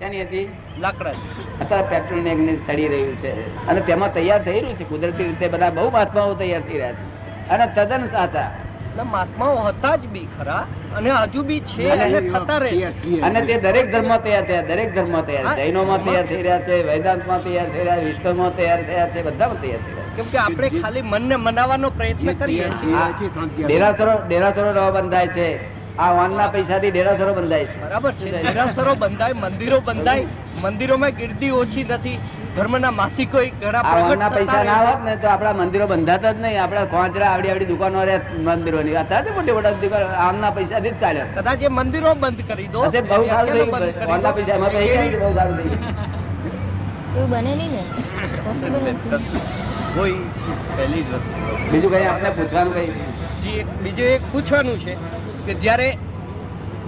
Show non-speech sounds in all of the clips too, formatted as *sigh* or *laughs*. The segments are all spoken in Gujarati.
શેની હતી? લાકડા અત્યારે પેટ્રોલ ને સડી રહ્યું છે. અને તેમાં તૈયાર થઈ રહ્યું છે કુદરતી રીતે બધા બહુ મહાત્માઓ તૈયાર થઈ રહ્યા છે. અને તદ્દન સાચા. મહાત્માઓ હતા જ બી ખરા અને હજુ બી છે અને અને થતા રહેશે અને તે દરેક ધર્મ તૈયાર થયા દરેક ધર્મ તૈયાર. જૈનો માં તૈયાર થઈ રહ્યા છે વેદાંતમાં તૈયાર થઈ રહ્યા વિશ્વમાં તૈયાર થયા છે બધામાં તૈયાર થઈ રહ્યા કેમ કે આપણે ખાલી મનને મનાવવાનો પ્રયત્ન કરીએ છીએ. ડેરાસરો ડેરાસરો બંધાય છે. આ વાનના પૈસાથી ડેરાસરો બંધાય છે. બરાબર છે. ડેરાસરો બંધાય મંદિરો બંધાય. મંદિરોમાં ગીર્દી ઓછી નથી. ધર્મના માસિકો ઘણા વાનના પૈસા ના હોત ને તો આપડા મંદિરો બંધાતા જ નહીં. આપડા ખોંચરા આવડી આવડી દુકાનો રહ્યા મંદિરોની. અત્યારે તો મોટી મોટા દુકાન આમના પૈસાથી જ ચાલ્યા કદાચ એ મંદિરો બંધ કરી દો બહુ સારું થઈ ગયું. વાનના પૈસા એમાં બહુ સારું થઈ ગયું. એવું બને નહીં ને? *laughs* કોઈ પહેલી જ વસ્તુ બીજું કઈ આપણે પૂછવાનું કઈ? જી એક બીજું એક પૂછવાનું છે. કે જ્યારે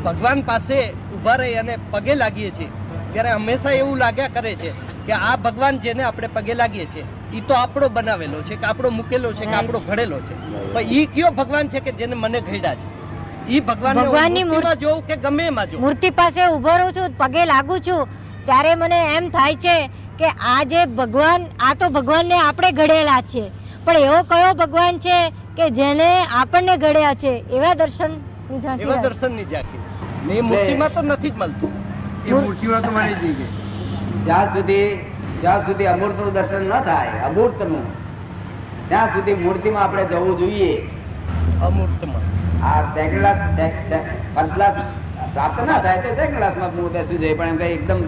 ભગવાન પાસે ઊભા રહી અને પગે લાગીએ છીએ ત્યારે હંમેશા એવું લાગ્યા કરે છે કે આ ભગવાન જેને આપણે પગે લાગીએ છીએ એ તો આપણો બનાવેલો છે કે આપણો મૂકેલો છે કે આપણો ઘડેલો છે. પણ એ કયો ભગવાન છે કે જેને મને ઘડ્યા છે? ઈ ભગવાન ભગવાનની મૂર્તિમાં જોઉં કે ગમે એમાં જોઉં? મૂર્તિ પાસે ઊભો રહું છું પગે લાગુ છું ત્યારે મને એમ થાય છે કે આ જે ભગવાન આ તો ભગવાનને આપણે ઘડેલા છે પણ એવો કયો ભગવાન છે કે જેને આપણને ઘડ્યા છે? એવા દર્શન એવા દર્શનની ઝાંખી ને એ મૂર્તિમાં તો નથી જ મળતું. જ્યાં સુધી જ્યાં સુધી અમૂર્તનું દર્શન ન થાય અમૂર્તનું ત્યાં સુધી મૂર્તિમાં આપણે જવું જોઈએ. અમૂર્તમાં. આ સેકન્ડ ક્લાસ ફર્સ્ટ ક્લાસ પ્રાપ્ત ના થાય તો સેકન્ડ ક્લાસમાં હું બેસવું જોઈએ પણ એમ કઈ એકદમ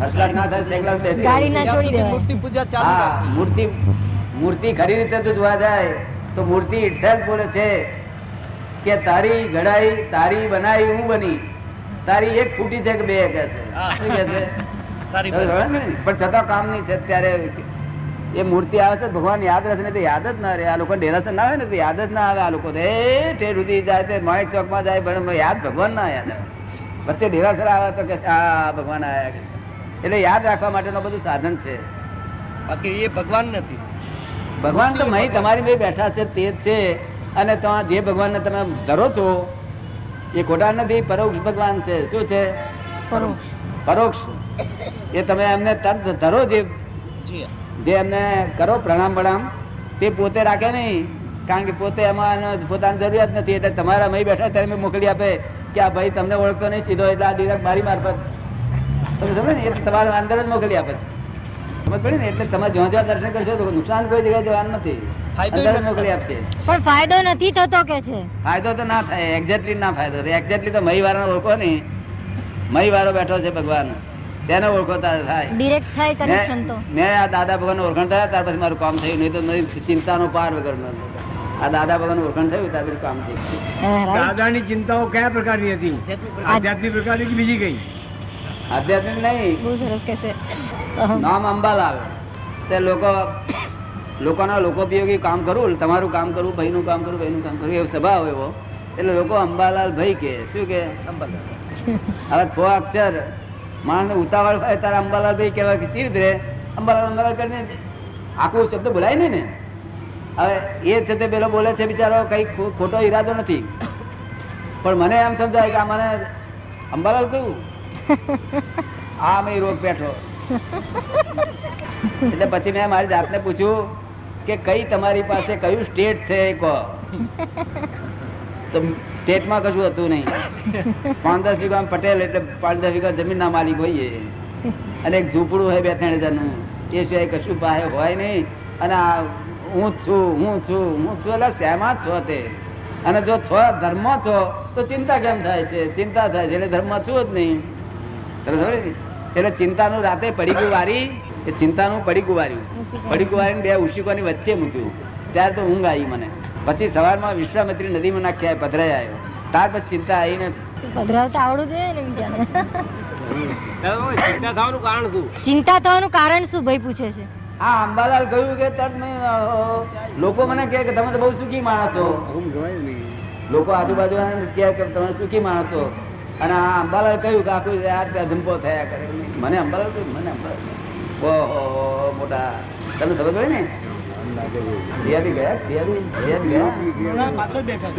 ફર્સ્ટ ના થાય સેકન્ડ બેસી ગાડી ના ત્યાં છોડી સુધી દેવાય. મૂર્તિ પૂજા ચાલુ મૂર્તિ મૂર્તિ ખરી રીતે તો જોવા જાય તો મૂર્તિ ઇટસેલ્ફ બોલે છે કે તારી ઘડાઈ તારી બનાવી હું બની. તારી એક ફૂટી છે કે બે કે છે? શું કે? પણ છતાં કામ નહીં છે ત્યારે એ મૂર્તિ આવે છે ભગવાન યાદ રહેશે ને તો યાદ જ ના રહે. આ લોકો ડેરાસર ના આવે ને તો યાદ જ ના આવે આ લોકો. તો એ ઠેર સુધી જાય તે માણેક ચોકમાં જાય પણ યાદ ભગવાન ના યાદ આવે. વચ્ચે ડેરાસર આવે તો કે આ ભગવાન આવ્યા કે એટલે યાદ રાખવા માટેનું બધું સાધન છે. બાકી એ ભગવાન નથી. ભગવાન તો મહી તમારી બે બેઠા છે તે જ છે. અને તો જે ભગવાનને તમે ધરો છો એ ખોટા નથી પરોક્ષ ભગવાન છે. શું છે? પરોક્ષ. એ તમે એમને તરત ધરો જે જે. એમને કરો પ્રણામ પ્રણામ તે પોતે રાખે નહીં. કારણ કે પોતે એમાં પોતાની જરૂરિયાત નથી. એટલે તમારા મહી બેઠા ત્યારે મોકલી આપે કે આ ભાઈ તમને ઓળખતો નહીં સીધો એટલે આ ડિરેક્ટ મારી મારફત. તમે સમજો ને? એટલે તમારા અંદર જ મોકલી આપે છે. સમજ પડી ને? એટલે તમે જ્યાં જ્યાં દર્શન કરશો તો નુકસાન કોઈ જગ્યાએ જવાનું નથી. અંદર મોકલી આપશે પણ ફાયદો નથી થતો કે છે? ફાયદો તો ના થાય એક્ઝેક્ટલી ના ફાયદો થાય. એક્ઝેક્ટલી તો મહી વાળાને ઓળખો નહીં મહી વાળો બેઠો છે ભગવાન. તેને ઓળખો થાય. ડિરેક્ટ થાય કનેક્શન તો. મેં મેં આ દાદા ભગવાન ઓળખાણ થયા ત્યાર પછી મારું કામ થયું. નહીં તો ચિંતાનો પાર વગર આ દાદા ભગવાન ઓળખાણ થયું ત્યાર પછી કામ થયું. દાદાની ચિંતાઓ કયા પ્રકારની હતી? આધ્યાત્મિક પ્રકારની. કે બીજી કઈ? આધ્યાત્મિક નહીં. બહુ સરસ કે છે. નામ અંબાલાલ. તે લોકો લોકોના લોકોપયોગી કામ કરવું તમારું કામ કરવું ભાઈનું કામ કરવું ભાઈનું કામ કરવું એવો સ્વભાવ એવો. એટલે લોકો અંબાલાલ ભાઈ કે શું કે અંબાલાલ. હવે છ અક્ષર. માણસ ઉતાવળ થાય તારે અંબાલાલ ભાઈ કહેવાય કે સી રે? અંબાલાલ અંબાલાલ કરીને આખો શબ્દ બોલાય નહીં ને. હવે એ છે તે પેલો બોલે છે બિચારો કઈ ખોટો ઈરાદો નથી. પણ મને એમ સમજાય કે આ મને અંબાલાલ કયું *laughs* આ મેં રોગ પેઠો. એટલે પછી મેં મારી જાતને પૂછ્યું કે કઈ તમારી પાસે કયું સ્ટેટ છે એ સ્ટેટમાં કશું હતું નહીં. પાંચ દસ વીઘા પટેલ એટલે પાંચ દસ વીઘા જમીન ના માલિક હોઈએ. અને એક ઝૂંપડું હોય બે ત્રણ હજારનું. એ સિવાય કશું પાસે હોય નહીં. અને આ હું છું હું છું હું છું, એટલે શેમાં છો તે? અને જો છો, ધર્મ છો, તો ચિંતા કેમ થાય છે? ચિંતા થાય છે, એટલે ધર્મ છું જ નહીં? એટલે ચિંતાનું રાતે ગયું વારી. એ ચિંતાનું પડી કુવાર્યું પડી પડીકું બે ઉશિકોની વચ્ચે મૂક્યું. ત્યારે તો ઊંઘ આવી મને. પછી સવારમાં વિશ્વામિત્રી નદીમાં નાખ્યા પધરાઈ આવ્યો. ત્યાર પછી ચિંતા આવી નથી પધરાવતા આવડું જોઈએ ને બીજાને? ચિંતા થવાનું કારણ શું? ચિંતા થવાનું કારણ શું ભાઈ પૂછે છે. આ અંબાલાલ કહ્યું કે તમે લોકો મને કહે કે તમે તો બહુ સુખી માણસો લોકો આજુબાજુ કહે કે તમે સુખી માણસો અને આ અંબાલાલ કહ્યું કે આખું યાર ધંપો થયા કરે. મને અંબાલાલ મને અંબાલાલ. ઓહો મોટા. તમે સમજ પડી ને? સિયારી ગયા? સિયારી ગયા? પાછળ બેઠા.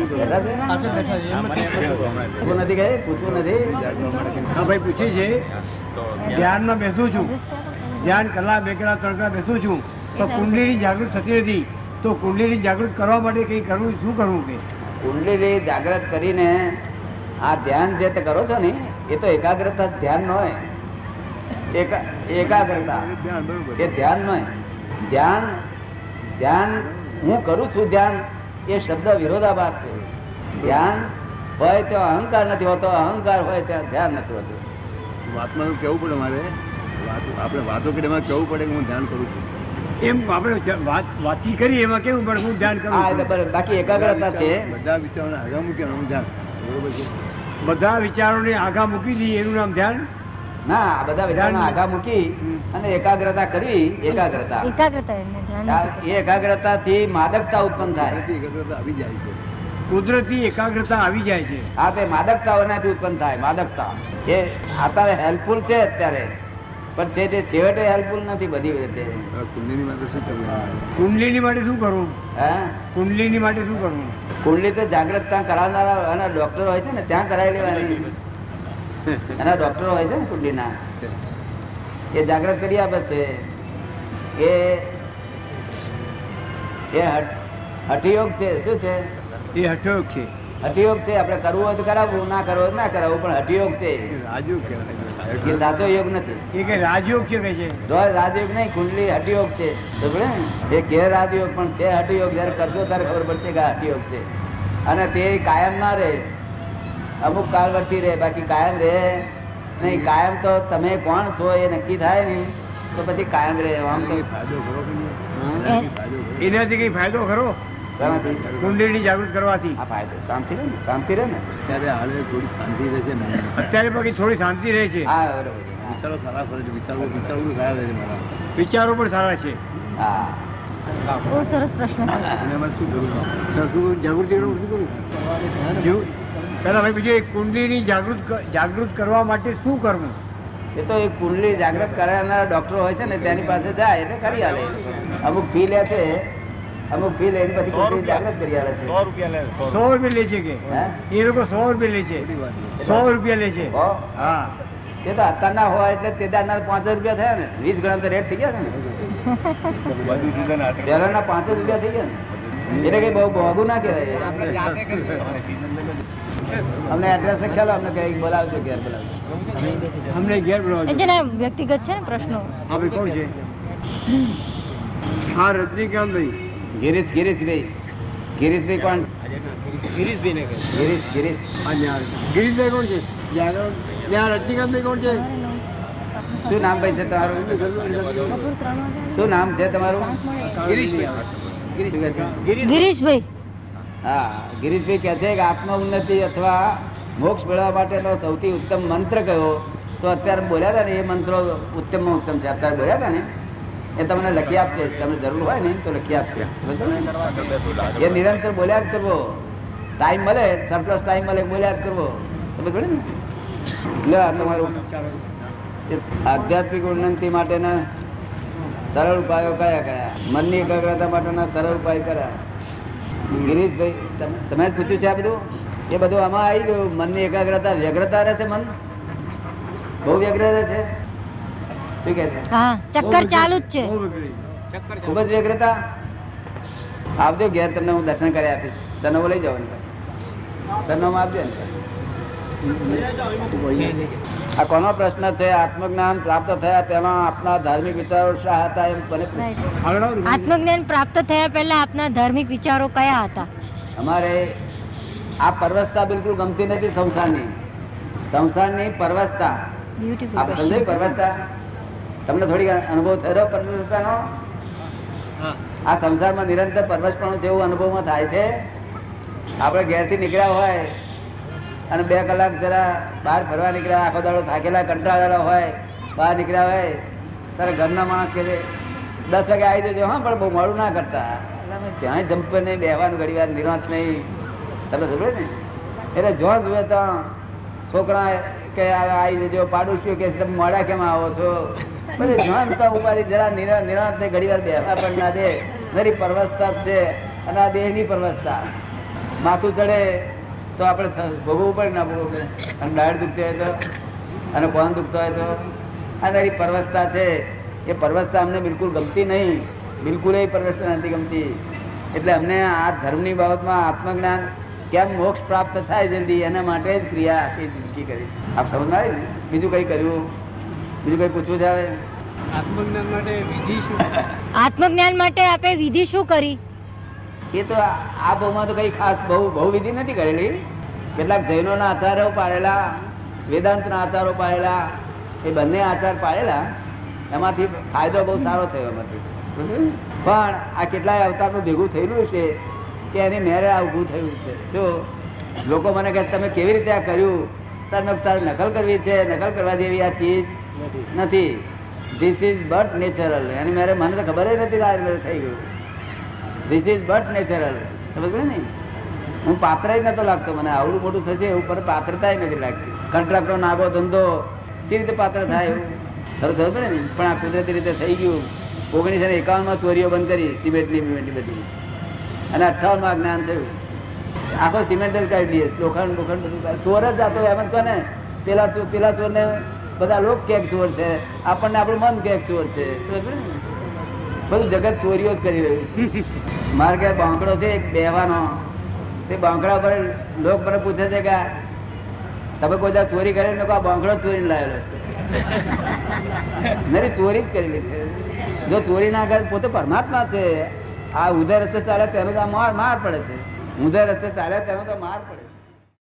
પાછળ બેઠા નથી કરવું. પૂછવું નથી ગયે પૂછવું નથી? હા ભાઈ પૂછે છે ધ્યાનમાં બેસું છું. ધ્યાન કલાક બે કલાક ત્રણ કલાક બેસું છું. તો કુંડલીની જાગૃત થતી નથી. તો કુંડલીની જાગૃત કરવા માટે કઈ કરવું શું કરવું કે? કુંડલી જાગૃત કરીને આ ધ્યાન જે તે કરો છો ને એ તો એકાગ્રતા ધ્યાન ન હોય. એકાગ્રતા. એ ધ્યાન નહીં ધ્યાન ધ્યાન હું કરું છું ધ્યાન એ શબ્દ વિરોધાભાસ છે. ધ્યાન હોય તો અહંકાર નથી હોતો અહંકાર હોય ત્યાં ધ્યાન નથી હોતું. વાતમાં કેવું પડે મારે? વાત- આપણે વાતો કરી એમાં કેવું પડે કે હું ધ્યાન કરું છું? એમ આપણે વાત વાતચીત કરી એમાં કેવું પડે? હું ધ્યાન કરું હા છું. બરાબર. બાકી એકાગ્રતા છે. બધા વિચારોને આગા મૂકી હું ધ્યાન બરોબર છે? બધા વિચારોને આગા મૂકી દઈએ એનું નામ ધ્યાન? ના આ બધા વિધાનો આગા મૂકી અને એકાગ્રતા કરવી એકાગ્રતા. એકાગ્રતા એને ધ્યાન આ નથી. એ એકાગ્રતાથી માદકતા ઉત્પન્ન થાય. એકાગ્રતા આવી જાય છે. કુદરતી એકાગ્રતા આવી જાય છે. આ તે માદકતાઓનાથી ઉત્પન્ન થાય માદકતા. એ અત્યારે હેલ્પફુલ છે અત્યારે પણ છે તે છેવટે હેલ્પફુલ નથી બધી રીતે કુંડલીની માટે શું કરવું? કુંડલીની માટે શું કરવું? હે? કુંડલીની માટે શું કરવું? કુંડલી તો જાગૃતતા કરાવનારા અને ડોક્ટર હોય છે ને ત્યાં કરાવી લેવાની. *laughs* એના ડોક્ટરો હોય છે ને કુંડલીના એ જાગૃત કરી આપે છે. એ એ હઠ- હઠયોગ છે શું છે? એ હઠયોગ છે. હઠયોગ છે આપણે કરવું હોય તો કરાવવું ના કરવું હોય ના કરાવવું પણ હઠયોગ છે. રાજુ એ કહેવાય સાચો યોગ નથી. એ કે રાજયોગ છે કે છે? રાજયોગ નહીં કુંડલી હઠયોગ છે. એ કે રાજયોગ પણ તે હઠયોગ જયારે કરજો ત્યારે ખબર પડશે કે હઠયોગ છે. અને તે કાયમ ના રહે. અમુક કાળ વર્તી રહે બાકી કાયમ રહે. નહીં કાયમ તો તમે કોણ છો એ નક્કી થાય ને તો પછી કાયમ રહે આમ તો. એનાથી કઈ ફાયદો ખરો? શાંતિ. કુંડલીની જાગૃત કરવાથી. આ ફાયદો શાંતિ રહે ને શાંતિ રહે ને. અત્યારે હાલે થોડી શાંતિ રહે છે અત્યારે પછી થોડી શાંતિ રહે છે. હા બરોબર. વિચારો સારા કરે છે વિચારો વિચારવું સારા રહે છે મારા વિચારો પણ સારા છે. હા. બહુ સરસ પ્રશ્ન છે અને એમાં શું કરવું તો શું ભાઈ બીજું એ કુંડલીની જાગૃત જાગૃત કરવા માટે શું કરવું? એ તો એ કુંડલી જાગૃત કરાવનારા ડોક્ટરો હોય છે ને તેની પાસે જાય એટલે કરી આલે. અમુક ફી લે છે અમુક ફી લઈને પછી કુંડલી જાગૃત કરી આલે છે. સો રૂપિયા લે છે કે? એ લોકો સો રૂપિયા લે છે. સો રૂપિયા લે છે. હા? તે તો અત્યારના હોય એટલે તે દાડના પાંચ રૂપિયા થયા ને વીસ ગણા તો રેટ થઈ ગયા છે ને. પહેલાના પાંચ રૂપિયા થઈ ગયા ને. એટલે કઈ બહુ મોંઘું ના કહેવાય. અમને એડ્રેસ ખ્યાલ અમને કઈ બોલાવજો ઘેર બોલાવજો. અમને ઘેર બોલાવજો. જેના વ્યક્તિગત છે ને પ્રશ્નો. હા ભાઈ કોણ છે? હા રજનીકાંતભાઈ. ગિરીશ ગિરીશભાઈ. ગિરીશભાઈ કોણ? ગિરીશ ગિરીશ. હા ગિરીશ ગિરીશભાઈ કોણ છે? ત્યાં રજનીકાંતભાઈ કોણ છે? શું નામ ભાઈ છે તમારું? શું નામ છે તમારું? ગિરીશભાઈ. ગિરીશભાઈ. હા ગિરીશભાઈ કહે છે કે આત્મ ઉન્નતિ અથવા મોક્ષ મેળવવા માટેનો સૌથી ઉત્તમ મંત્ર કયો? તો અત્યારે બોલ્યા હતા ને એ મંત્રો ઉત્તમ ઉત્તમ છે. અત્યારે બોલ્યા હતા ને એ તમને લખી આપશે. તમને જરૂર હોય ને તો લખી આપશે? એ નિરંતર બોલ્યા જ કરવો. ટાઈમ મળે સરપ્લસ ટાઈમ મળે બોલ્યા જ કરવો. તમે જોડે ને? તમારું. આધ્યાત્મિક ઉન્નતિ માટેના સરળ ઉપાયો કયા કયા? મનની એકાગ્રતા માટેના સરળ ઉપાય કયા? ગિરીશભાઈ તમે- જ પૂછ્યું છે આ બધું? એ બધું આમાં આવી ગયું. મનની એકાગ્રતા વ્યગ્રતા રહે છે મન? બહુ વ્યગ્ર રહે છે? શું કે છે? હા ચક્કર ચાલુ જ છે. ખૂબ જ વ્યગ્રતા? આવજો ઘેર તમને હું દર્શન કરી આપીશ. તનવો લઈ જાઓ તનવમાં આપજો ને આ કોનો પ્રશ્ન છે? આત્મજ્ઞાન પ્રાપ્ત થયા પહેલા આપના ધાર્મિક વિચારો શા હતા એમ મને. આત્મજ્ઞાન પ્રાપ્ત થયા પહેલા આપના ધાર્મિક વિચારો કયા હતા? અમારે આ પરવસ્તા બિલકુલ ગમતી નથી સંસારની સંસારની પરવસ્તા. આપ પરવસતા. તમને થોડી અનુભવ થયો પરવસ્તાનો? આ સંસારમાં નિરંતર પરવસપણું છે એવું અનુભવમાં થાય છે. આપણે ઘેરથી નીકળ્યા હોય અને બે કલાક જરા બહાર ફરવા નીકળ્યા, આખો દાડો થાકેલા, કંટાળેલા હોય, બહાર નીકળ્યા હોય ત્યારે ઘરના માણસ કે દસ વાગે આવી જજો, હા, પણ બહુ મોડું ના કરતા. એટલે ક્યાંય જમ્પ નહીં, બેહવાનું ઘડી વાર, નિરાંત નહીં. તમે સમજે ને? એટલે જો જુએ તો છોકરા કે આવી જજો, પાડોશીઓ કે તમે મોડા કેમ આવો છો? પછી જોન તો ઉપાડી જરા નિરા, નિરાંત ને ઘડી વાર બેસવા પણ ના દે. નરી પરવસતા છે, અને આ દેહની પરવસતા માથું ચડે તો આપણે ભોગવવું પડે ના ભોગવવું પડે અને ડાયર દુખતો હોય તો અને કોણ દુખતો હોય તો. આ તારી પરવસતા છે. એ પરવસતા અમને બિલકુલ ગમતી નહીં. બિલકુલ એ પરવસતા નથી ગમતી. એટલે અમને આ ધર્મની બાબતમાં આત્મજ્ઞાન કેમ મોક્ષ પ્રાપ્ત થાય જલ્દી એના માટે જ ક્રિયા આખી જિંદગી કરી આપ સમજ આવી ને? બીજું કંઈ કર્યું? બીજું કંઈ પૂછવું છે આવે આત્મજ્ઞાન માટે વિધિ શું? આત્મજ્ઞાન માટે આપે વિધિ શું કરી? એ તો આ ભાવમાં તો કઈ ખાસ બહુ બહુ વિધિ નથી કરેલી. કેટલાક જૈનોના આચારો પાડેલા વેદાંતના આચારો પાડેલા એ બંને આચાર પાડેલા એમાંથી ફાયદો બહુ સારો થયો એમાંથી. પણ આ કેટલાય અવતારનું ભેગું થયેલું છે કે એની મેરે આ ઊભું થયું છે. જો લોકો મને કહે તમે કેવી રીતે આ કર્યું? તમે તારે નકલ કરવી છે? નકલ કરવા જેવી આ ચીજ નથી. ધીસ ઇઝ બટ નેચરલ એની મેરે મને તો ખબર જ નથી આ થઈ ગયું. ધીસ ઇઝ બટ નેચરલ સમજ ને? હું પાત્ર નતો લાગતો, મને આવડું મોટું થશે એવું, પણ પાત્રતા નથી લાગતી. કોન્ટ્રાક્ટર નાગો ધંધો કેવી રીતે પાત્ર થાય એવું? ખરું સમજ ને? પણ આ કુદરતી રીતે થઈ ગયું. ઓગણીસો ને એકાવનમાં ચોરીઓ બંધ કરી, સિમેન્ટની બિમેન્ટની બધી. અને અઠાવનમાં જ્ઞાન થયું. આખો સિમેન્ટ જ કાઢી લઈએ. લોખંડ લોખંડ બધું ચોર જ જાતો એમ જ કહે ને. પેલા પેલા ચોરને બધા લોક કેક ચોર છે? આપણને આપણું મન કેક ચોર છે? સમજ ને? બધું જગત ચોરીઓ જ કરી રહ્યું છે. મારે ક્યાં બાંકડો છે એક બેહવાનો તે બાંકડા પર લોક મને પૂછે છે કે તમે કોઈ ચોરી કરે મેં આ બાંકડો ચોરી લાવેલો છે? નરી ચોરી જ કરી છે જો ચોરી ના કરે પોતે પરમાત્મા છે. આ ઉધર રસ્તે ચાલે તેનો તો માર માર પડે છે. ઉધર રસ્તે ચાલે તેનો તો માર પડે છે.